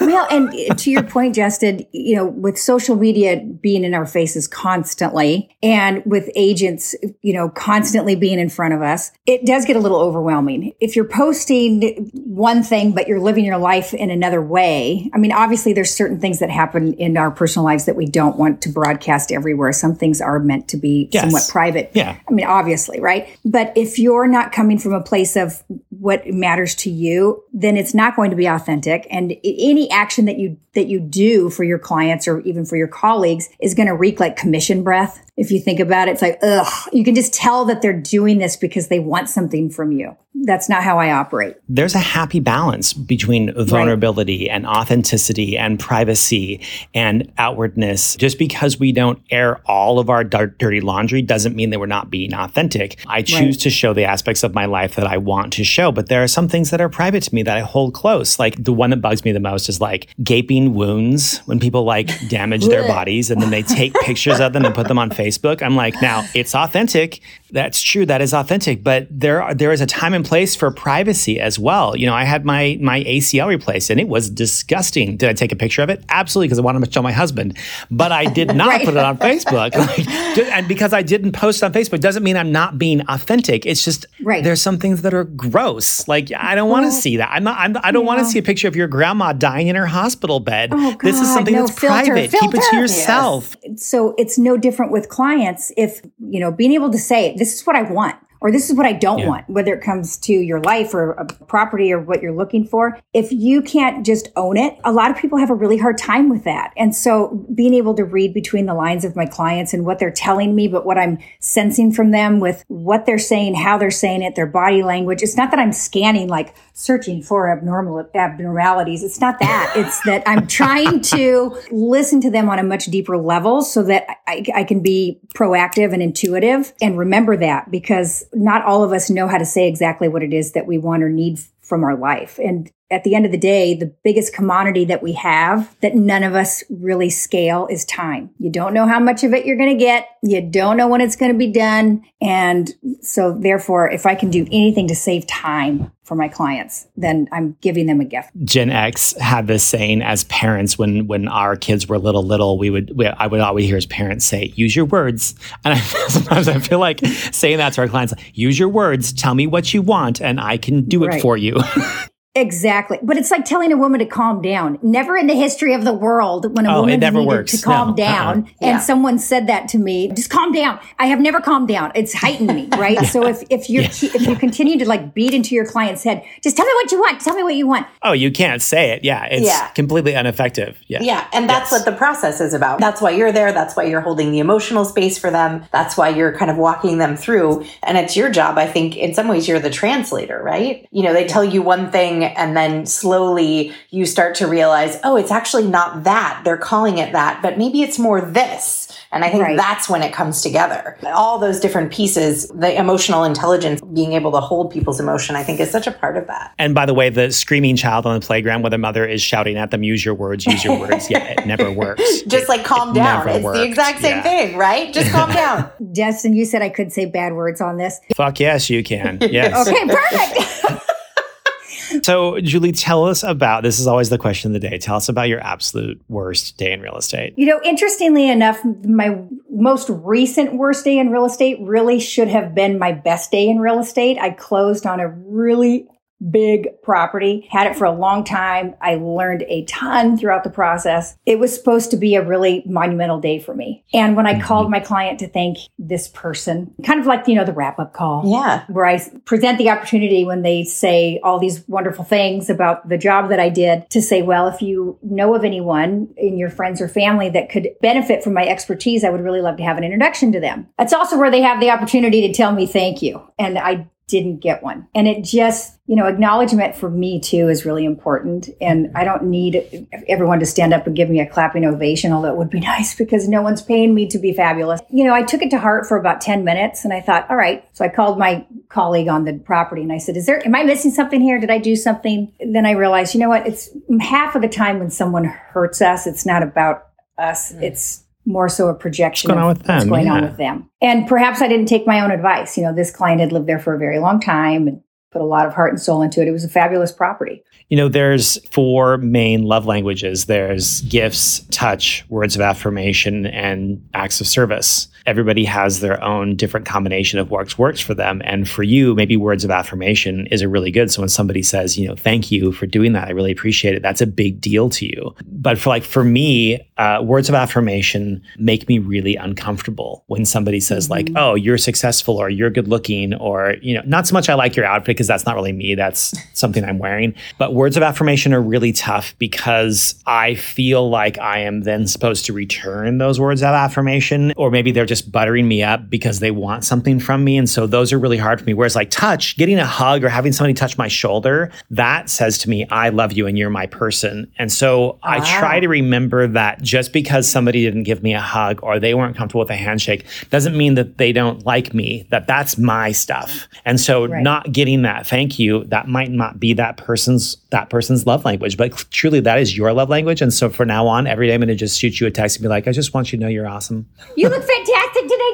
Well and to your point justin you know with social media being in our faces constantly and with agents you know constantly being in front of us it does get a little overwhelming. If you're posting one thing, but you're living your life in another way, I mean, obviously there's certain things that happen in our personal lives that we don't want to broadcast everywhere. Some things are meant to be yes. somewhat private. Yeah. I mean, obviously, right? But if you're not coming from a place of what matters to you, then it's not going to be authentic. And any action that you, that you do for your clients or even for your colleagues is going to reek like commission breath if you think about it, it's like, ugh, you can just tell that they're doing this because they want something from you. That's not how I operate. There's a happy balance between vulnerability right. and authenticity and privacy and outwardness. Just because we don't air all of our dirty laundry doesn't mean that we're not being authentic. I choose right. to show the aspects of my life that I want to show, but there are some things that are private to me that I hold close. Like the one that bugs me the most is like gaping wounds when people like damage their bodies and then they take pictures of them and put them on Facebook Facebook. I'm like, now it's authentic. That's true. That is authentic. But there are, there is a time and place for privacy as well. You know, I had my my ACL replaced and it was disgusting. Did I take a picture of it? Absolutely, because I wanted to show my husband. But I did not right. put it on Facebook. Like, and because I didn't post on Facebook doesn't mean I'm not being authentic. It's just right. there's some things that are gross. Like I don't well, want to see that. I'm not. I'm, I do not want to see a picture of your grandma dying in her hospital bed. Oh, God, this is something no, that's filter, private. Filter. Keep it to yourself. Yes. So it's no different with clients if, you know, being able to say, this is what I want or this is what I don't yeah. want, whether it comes to your life or a property or what you're looking for. If you can't just own it, a lot of people have a really hard time with that. And so being able to read between the lines of my clients and what they're telling me, but what I'm sensing from them with what they're saying, how they're saying it, their body language. It's not that I'm scanning like searching for abnormal abnormalities. It's not that. it's that I'm trying to listen to them on a much deeper level so that I, I can be proactive and intuitive and remember that because not all of us know how to say exactly what it is that we want or need from our life. And at the end of the day, the biggest commodity that we have that none of us really scale is time. You don't know how much of it you're going to get. You don't know when it's going to be done. And so therefore, if I can do anything to save time for my clients, then I'm giving them a gift. Gen X had this saying as parents when when our kids were little little, we would we, I would always hear as parents say, "Use your words." And I, sometimes I feel like saying that to our clients, "Use your words. Tell me what you want, and I can do it right. for you." Exactly. But it's like telling a woman to calm down. Never in the history of the world when a Oh, it woman never needed works. to calm No, down uh-uh. and someone said that to me, just calm down. I have never calmed down. It's heightened me, right? So if, if you are if you continue to like beat into your client's head, just tell me what you want. Tell me what you want. Oh, you can't say it. Yeah. It's Yeah. completely ineffective. Yeah. Yeah, and that's Yes. what the process is about. That's why you're there. That's why you're holding the emotional space for them. That's why you're kind of walking them through. And it's your job, I think, in some ways, you're the translator, right? You know, they tell you one thing, and then slowly you start to realize, oh, it's actually not that. They're calling it that, but maybe it's more this. And I think Right. that's when it comes together. All those different pieces, the emotional intelligence, being able to hold people's emotion, I think is such a part of that. And by the way, the screaming child on the playground where the mother is shouting at them, use your words, use your words. Yeah, it never works. Just It- like calm it down. never It's works. the exact same Yeah. thing, right? Just calm down. Justin, you said I could say bad words on this. Fuck yes, you can. Yes. Okay, perfect. So, Julie, tell us about this is always the question of the day. Tell us about your absolute worst day in real estate. You know, interestingly enough, my most recent worst day in real estate really should have been my best day in real estate. I closed on a really big property, had it for a long time. I learned a ton throughout the process. It was supposed to be a really monumental day for me. And when I called my client to thank this person, kind of like, you know, the wrap up call Yeah. where I present the opportunity when they say all these wonderful things about the job that I did to say, well, if you know of anyone in your friends or family that could benefit from my expertise, I would really love to have an introduction to them. That's also where they have the opportunity to tell me thank you. And I didn't get one. And it just, you know, acknowledgement for me too is really important. And I don't need everyone to stand up and give me a clapping ovation, although it would be nice because no one's paying me to be fabulous. You know, I took it to heart for about 10 minutes and I thought, all right. So I called my colleague on the property and I said, is there, am I missing something here? Did I do something? Then I realized, you know what? It's half of the time when someone hurts us, it's not about us. Mm. It's more so a projection What's going on of with what's them? going on with them. And perhaps I didn't take my own advice. You know, this client had lived there for a very long time and put a lot of heart and soul into it. It was a fabulous property. You know, there's four main love languages there's gifts, touch, words of affirmation, and acts of service. Everybody has their own different combination of what works for them. And for you, maybe words of affirmation is a really good. So when somebody says, you know, thank you for doing that, I really appreciate it. That's a big deal to you. But for like, for me, uh, words of affirmation make me really uncomfortable when somebody says, like, oh, you're successful or you're good looking or, you know, not so much I like your outfit because that's not really me. That's something I'm wearing. But words of affirmation are really tough because I feel like I am then supposed to return those words of affirmation, or maybe they're just buttering me up because they want something from me. And so those are really hard for me. Whereas, like, touch, getting a hug or having somebody touch my shoulder, that says to me, I love you and you're my person. And so I try to remember that just because somebody didn't give me a hug or they weren't comfortable with a handshake doesn't mean that they don't like me, that that's my stuff. And so Right. not getting that thank you, that might not be that person's that person's love language, but truly that is your love language. And so from now on, every day I'm going to just shoot you a text and be like, I just want you to know you're awesome. You look fantastic today,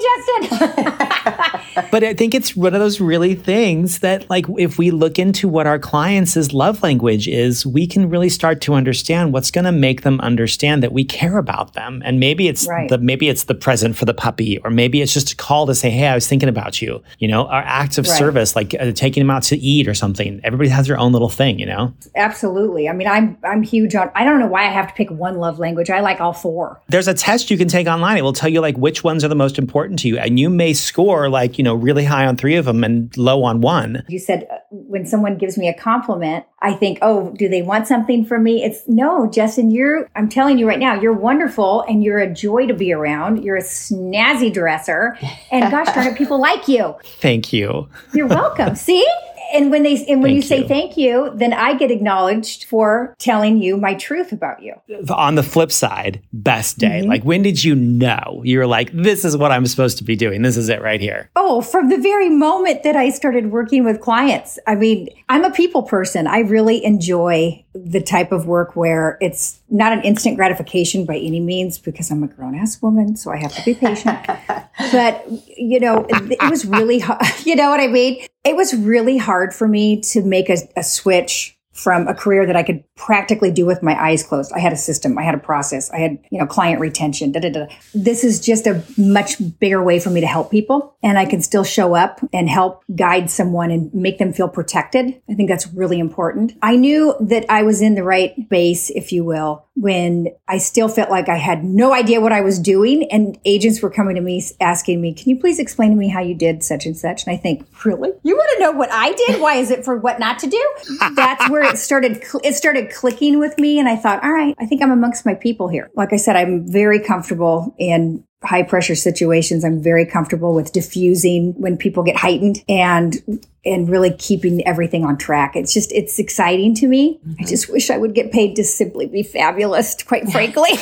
Justin. But I think it's one of those really things that, like, if we look into what our clients' love language is, we can really start to understand what's going to make them understand that we care about them. And maybe it's Right. the maybe it's the present for the puppy, or maybe it's just a call to say, "Hey, I was thinking about you." You know, our acts of Right. service, like uh, taking them out to eat or something. Everybody has their own little thing, you know. Absolutely. I mean, I'm I'm huge on. I don't know why I have to pick one love language. I like all four. There's a test you can take online. It will tell you like which ones are the most important to you, and you may score like you know really high on three of them and low on one. You said uh, when someone gives me a compliment, I think, oh, do they want something from me? It's no, Justin, you're, I'm telling you right now, you're wonderful and you're a joy to be around. You're a snazzy dresser. And gosh darn it, people like you. Thank you. You're welcome. See? And when they and when you say you. thank you, then I get acknowledged for telling you my truth about you. on the flip side, best day. Mm-hmm. Like, when did you know you were like, this is what I'm supposed to be doing? This is it right here. Oh, from the very moment that I started working with clients. I mean, I'm a people person. I really enjoy the type of work where it's not an instant gratification by any means because I'm a grown ass woman, so I have to be patient. but, you know, it, it was really hard. You know what I mean? It was really hard for me to make a, a switch from a career that I could practically do with my eyes closed. I had a system, I had a process, I had, you know, client retention. Da, da, da. This is just a much bigger way for me to help people and I can still show up and help guide someone and make them feel protected. I think that's really important. I knew that I was in the right base, if you will, when I still felt like I had no idea what I was doing and agents were coming to me asking me, can you please explain to me how you did such and such? And I think, really? You want to know what I did? Why is it for what not to do? That's where it started. It started clicking with me. And I thought, all right, I think I'm amongst my people here. Like I said, I'm very comfortable in high pressure situations. I'm very comfortable with diffusing when people get heightened and and really keeping everything on track. It's just it's exciting to me. Mm-hmm. I just wish I would get paid to simply be fabulous, quite frankly.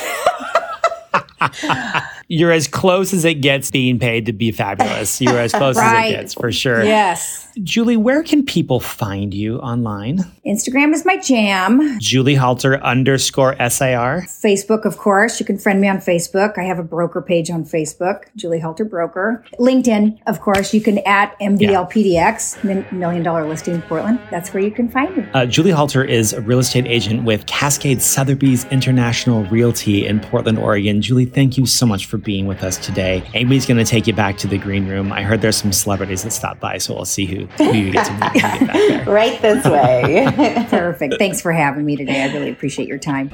You're as close as it gets being paid to be fabulous. You're as close right. as it gets for sure. Yes. Julie, where can people find you online? Instagram is my jam. Julie Halter underscore SIR. Facebook, of course. You can friend me on Facebook. I have a broker page on Facebook, Julie Halter Broker. LinkedIn, of course. You can at MDLPDX, yeah. Million Dollar Listing Portland. That's where you can find me. Uh, Julie Halter is a real estate agent with Cascade Sotheby's International Realty in Portland, Oregon. Julie, thank you so much for being with us today. Amy's going to take you back to the green room. I heard there's some celebrities that stopped by, so we'll see who who you get to meet, get back there. right this way. Perfect. Thanks for having me today. I really appreciate your time.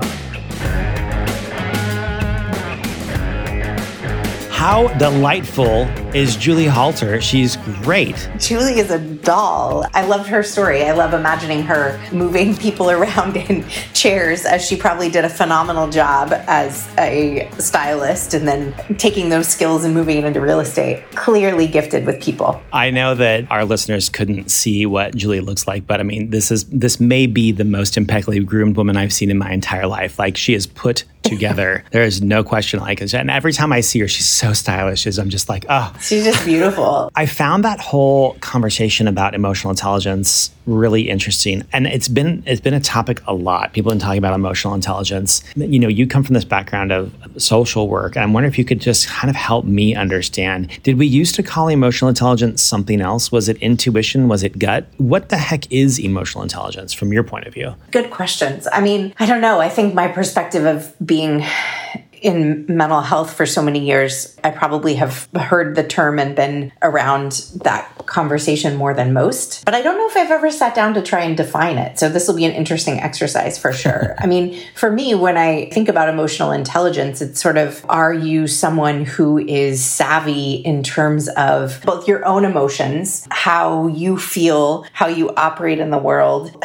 How delightful is Julie Halter? She's great. Julie is a doll. I loved her story. I love imagining her moving people around in chairs as she probably did a phenomenal job as a stylist and then taking those skills and moving it into real estate. Clearly gifted with people. I know that our listeners couldn't see what Julie looks like, but I mean, this is this may be the most impeccably groomed woman I've seen in my entire life. Like she is put together. there is no question like it. And every time I see her, she's so stylish. Is I'm just like, oh, she's just beautiful. I found that whole conversation about emotional intelligence really interesting, and it's been it's been a topic a lot. People have been talking about emotional intelligence. You know, you come from this background of social work, and I'm wondering if you could just kind of help me understand. Did we used to call emotional intelligence something else? Was it intuition? Was it gut? What the heck is emotional intelligence from your point of view? Good questions. I mean, I don't know. I think my perspective of being in mental health for so many years, I probably have heard the term and been around that conversation more than most. But I don't know if I've ever sat down to try and define it. So this will be an interesting exercise for sure. I mean, for me, when I think about emotional intelligence, it's sort of are you someone who is savvy in terms of both your own emotions, how you feel, how you operate in the world?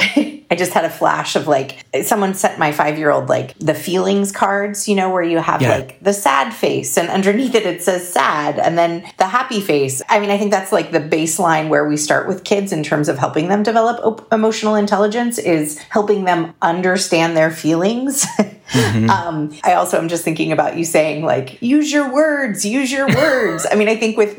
I just had a flash of like someone sent my five year old like the feelings cards, you know, where you have yeah. like the sad face and underneath it it says sad and then the happy face. I mean, I think that's like the baseline where we start with kids in terms of helping them develop op- emotional intelligence is helping them understand their feelings. Mm-hmm. Um, I also am just thinking about you saying like, use your words, use your words. I mean, I think with,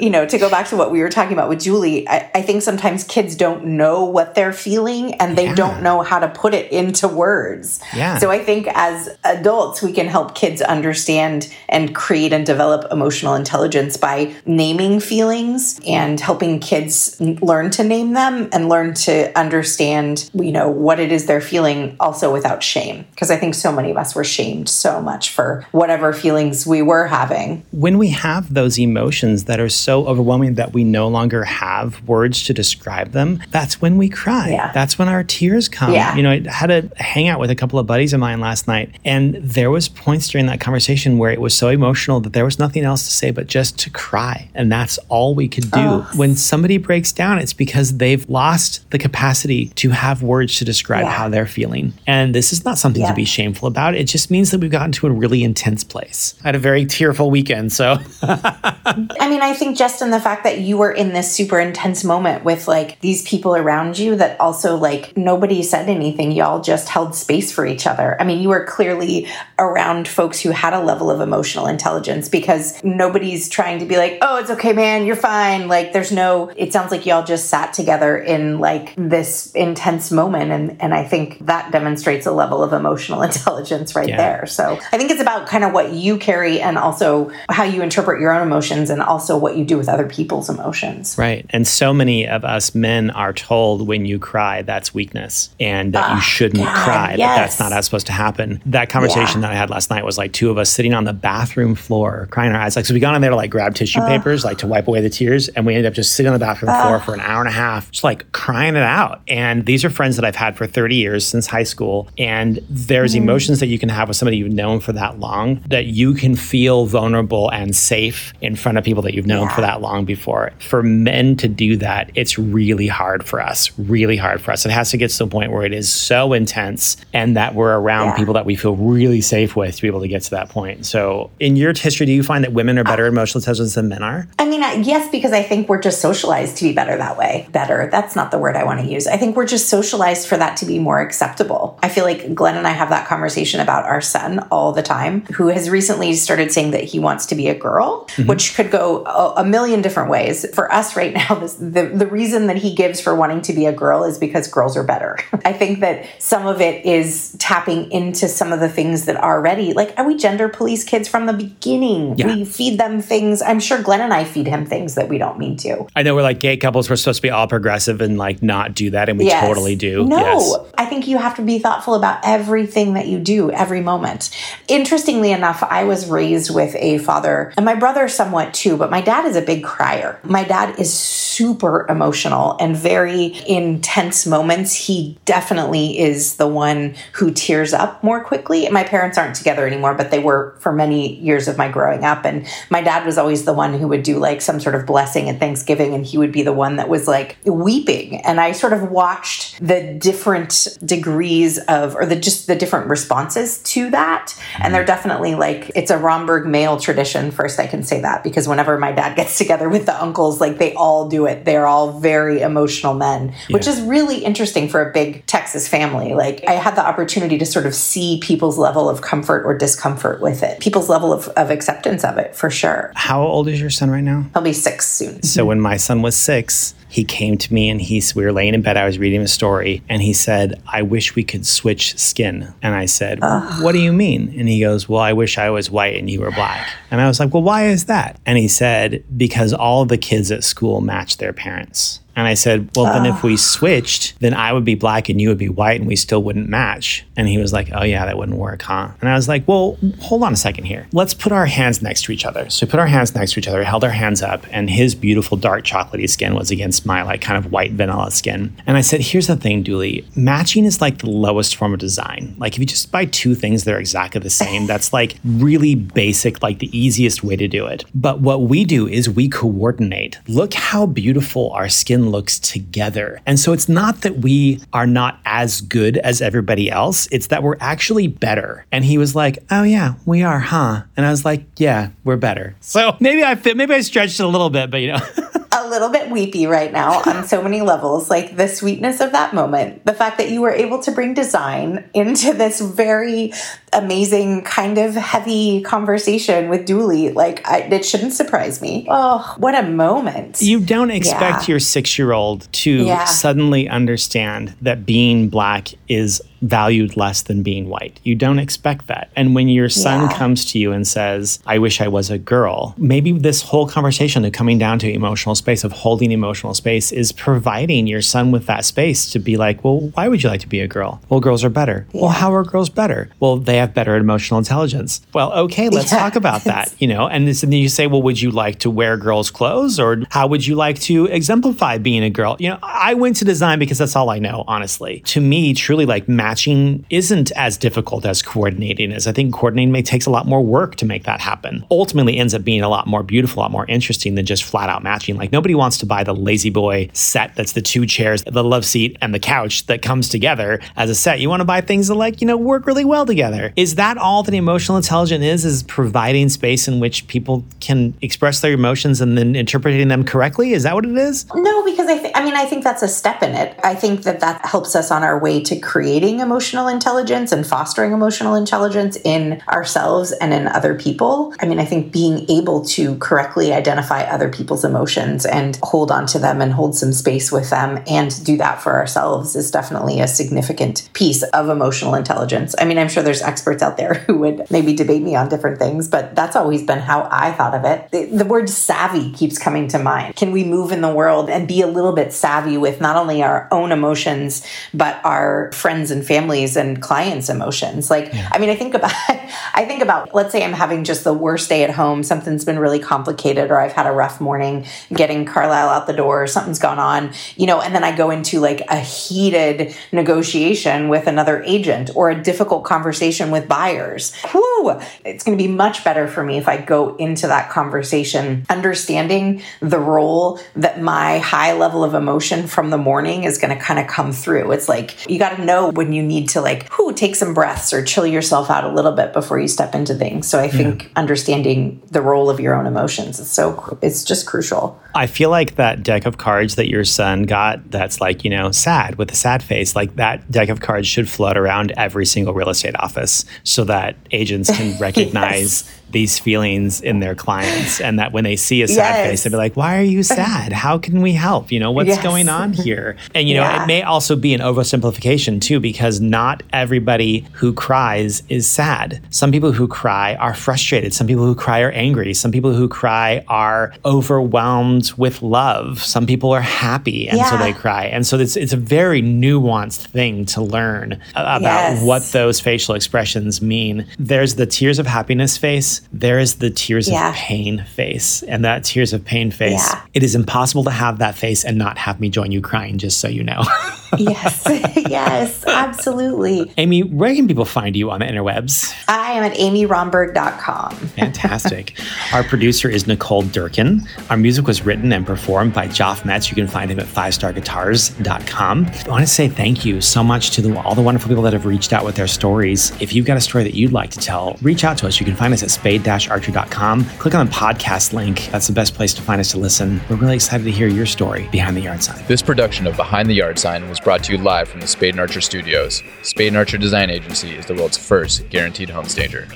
you know, to go back to what we were talking about with Julie, I, I think sometimes kids don't know what they're feeling and they yeah. don't know how to put it into words. Yeah. So I think as adults, we can help kids understand and create and develop emotional intelligence by naming feelings and helping kids learn to name them and learn to understand, you know, what it is they're feeling also without shame. Because I think so many of us were shamed so much for whatever feelings we were having. When we have those emotions that are so overwhelming that we no longer have words to describe them, that's when we cry. Yeah. That's when our tears come. Yeah. You know, I had a hangout with a couple of buddies of mine last night, and there was points during that conversation where it was so emotional that there was nothing else to say but just to cry. And that's all we could do. Oh. When somebody breaks down, it's because they've lost the capacity to have words to describe yeah. how they're feeling. And this is not something yeah. to be shameful about. It just means that we've gotten to a really intense place. I had a very tearful weekend. So, I mean, I think just in the fact that you were in this super intense moment with like these people around you that also like nobody said anything. Y'all just held space for each other. I mean, you were clearly around folks who had a level of emotional intelligence because nobody's trying to be like, oh, it's okay, man, you're fine. Like, there's no, it sounds like y'all just sat together in like this intense moment. And, and I think that demonstrates a level of emotional emotional intelligence right Yeah. there. So I think it's about kind of what you carry and also how you interpret your own emotions and also what you do with other people's emotions. Right. And so many of us men are told when you cry, that's weakness and that you shouldn't Ah, God, cry, that that's not as supposed to happen. That conversation Yeah. that I had last night was like two of us sitting on the bathroom floor crying our eyes. Like, so we got in there to like grab tissue papers, like to wipe away the tears. And we ended up just sitting on the bathroom floor for an hour and a half, just like crying it out. And these are friends that I've had for 30 years since high school. And there's Mm. emotions that you can have with somebody you've known for that long that you can feel vulnerable and safe in front of people that you've known Yeah. for that long before. For men to do that, it's really hard for us, really hard for us. It has to get to the point where it is so intense and that we're around Yeah. people that we feel really safe with to be able to get to that point. So, in your history, do you find that women are better at emotional intelligence than men are? I mean, yes, because I think we're just socialized to be better that way. Better. That's not the word I want to use. I think we're just socialized for that to be more acceptable. I feel like Glenn and I have that conversation about our son all the time, who has recently started saying that he wants to be a girl, mm-hmm. which could go a, a million different ways. For us right now, this, the, the reason that he gives for wanting to be a girl is because girls are better. I think that some of it is tapping into some of the things that are already, like are we gender police kids from the beginning. Yeah. We feed them things. I'm sure Glenn and I feed him things that we don't mean to. I know we're like gay couples, we're supposed to be all progressive and like not do that, and we Yes. totally do. No, Yes. I think you have to be thoughtful about everything that you do every moment. Interestingly enough, I was raised with a father, and my brother somewhat too, but my dad is a big crier. My dad is super emotional and very intense moments. He definitely is the one who tears up more quickly. My parents aren't together anymore, but they were for many years of my growing up. And my dad was always the one who would do like some sort of blessing at Thanksgiving, and he would be the one that was like weeping. And I sort of watched the different degrees of, or the just the different responses to that. And they're mm-hmm. definitely like, it's a Romberg male tradition. First, I can say that because whenever my dad gets together with the uncles, like they all do it. They're all very emotional men, which is really interesting for a big Texas family. Like I had the opportunity to sort of see people's level of comfort or discomfort with it, people's level of, of acceptance of it for sure. How old is your son right now? He'll be six soon. So when my son was six, he came to me and he's we were laying in bed. I was reading a story, and he said, "I wish we could switch skin." And I said, "What do you mean?" And he goes, "Well, I wish I was white and you were black." And I was like, "Well, why is that?" And he said, "Because all the kids at school match their parents." And I said, Well, then if we ah. switched, then I would be black and you would be white and we still wouldn't match. And he was like, Oh, yeah, that wouldn't work, huh? And I was like, Well, hold on a second here. Let's put our hands next to each other. So we put our hands next to each other, held our hands up, and his beautiful dark chocolatey skin was against my like kind of white vanilla skin. And I said, Here's the thing, Dooley matching is like the lowest form of design. Like if you just buy two things that are exactly the same, that's like really basic, like the easiest way to do it. But what we do is we coordinate. Look how beautiful our skin looks together. And so it's not that we are not as good as everybody else, it's that we're actually better. And he was like, "Oh yeah, we are, huh?" And I was like, "Yeah, we're better." So maybe I fit, maybe I stretched it a little bit, but you know. a little bit weepy right now on so many levels. Like the sweetness of that moment, the fact that you were able to bring design into this very amazing, kind of heavy conversation with Dooley, like I, it shouldn't surprise me. Oh, what a moment! You don't expect Yeah. your six year old to Yeah. suddenly understand that being black is valued less than being white. You don't expect that. And when your son Yeah. comes to you and says, I wish I was a girl, maybe this whole conversation of coming down to emotional space, of holding emotional space, is providing your son with that space to be like, well, why would you like to be a girl? Well, girls are better. Well, how are girls better? Well, they have better emotional intelligence. Well, okay, let's Yeah. talk about that, you know? And and then you say, well, would you like to wear girls' clothes or how would you like to exemplify being a girl? You know, I went to design because that's all I know, honestly. To me, truly, like matching isn't as difficult as coordinating is. I think coordinating may takes a lot more work to make that happen. Ultimately ends up being a lot more beautiful, a lot more interesting than just flat out matching. Like nobody wants to buy the La-Z-Boy set that's the two chairs, the love seat, and the couch that comes together as a set. You want to buy things that like, you know, work really well together. Is that all that emotional intelligence is? Is providing space in which people can express their emotions and then interpreting them correctly? Is that what it is? No, because I think, I mean, I think that's a step in it. I think that that helps us on our way to creating emotional intelligence and fostering emotional intelligence in ourselves and in other people. I mean, I think being able to correctly identify other people's emotions and hold on to them and hold some space with them and do that for ourselves is definitely a significant piece of emotional intelligence. I mean, I'm sure there's experts out there who would maybe debate me on different things, but that's always been how I thought of it. The, the word savvy keeps coming to mind. Can we move in the world and be a little bit savvy with not only our own emotions, but our friends and families and clients' emotions? Like, yeah. I mean, I think about, I think about, let's say I'm having just the worst day at home, something's been really complicated, or I've had a rough morning getting Carlisle out the door, something's gone on, you know, and then I go into like a heated negotiation with another agent or a difficult conversation with buyers. Whew, it's going to be much better for me if I go into that conversation understanding the role that my high level of emotion from the morning is going to kind of come through. It's like you got to know when you need to like, whoo, take some breaths or chill yourself out a little bit before you step into things. So I think yeah. understanding the role of your own emotions is so it's just crucial. I feel like that deck of cards that your son got that's like, you know, sad with a sad face, like that deck of cards should float around every single real estate office so that agents can recognize yes these feelings in their clients and that when they see a sad yes. face they'll be like why are you sad how can we help you know what's yes. going on here and you know yeah. it may also be an oversimplification too because not everybody who cries is sad some people who cry are frustrated some people who cry are angry some people who cry are overwhelmed with love some people are happy and yeah. so they cry and so it's, it's a very nuanced thing to learn about yes. what those facial expressions mean there's the tears of happiness face there is the tears yeah. of pain face. And that tears of pain face, yeah. it is impossible to have that face and not have me join you crying, just so you know. yes, yes, absolutely. Amy, where can people find you on the interwebs? I am at amyromberg.com. Fantastic. Our producer is Nicole Durkin. Our music was written and performed by Joff Metz. You can find him at fivestarguitars.com. I want to say thank you so much to the, all the wonderful people that have reached out with their stories. If you've got a story that you'd like to tell, reach out to us. You can find us at spade-archer.com. Click on the podcast link. That's the best place to find us to listen. We're really excited to hear your story behind the yard sign. This production of Behind the Yard Sign was brought to you live from the Spade and Archer Studios. Spade and Archer Design Agency is the world's first guaranteed home stager.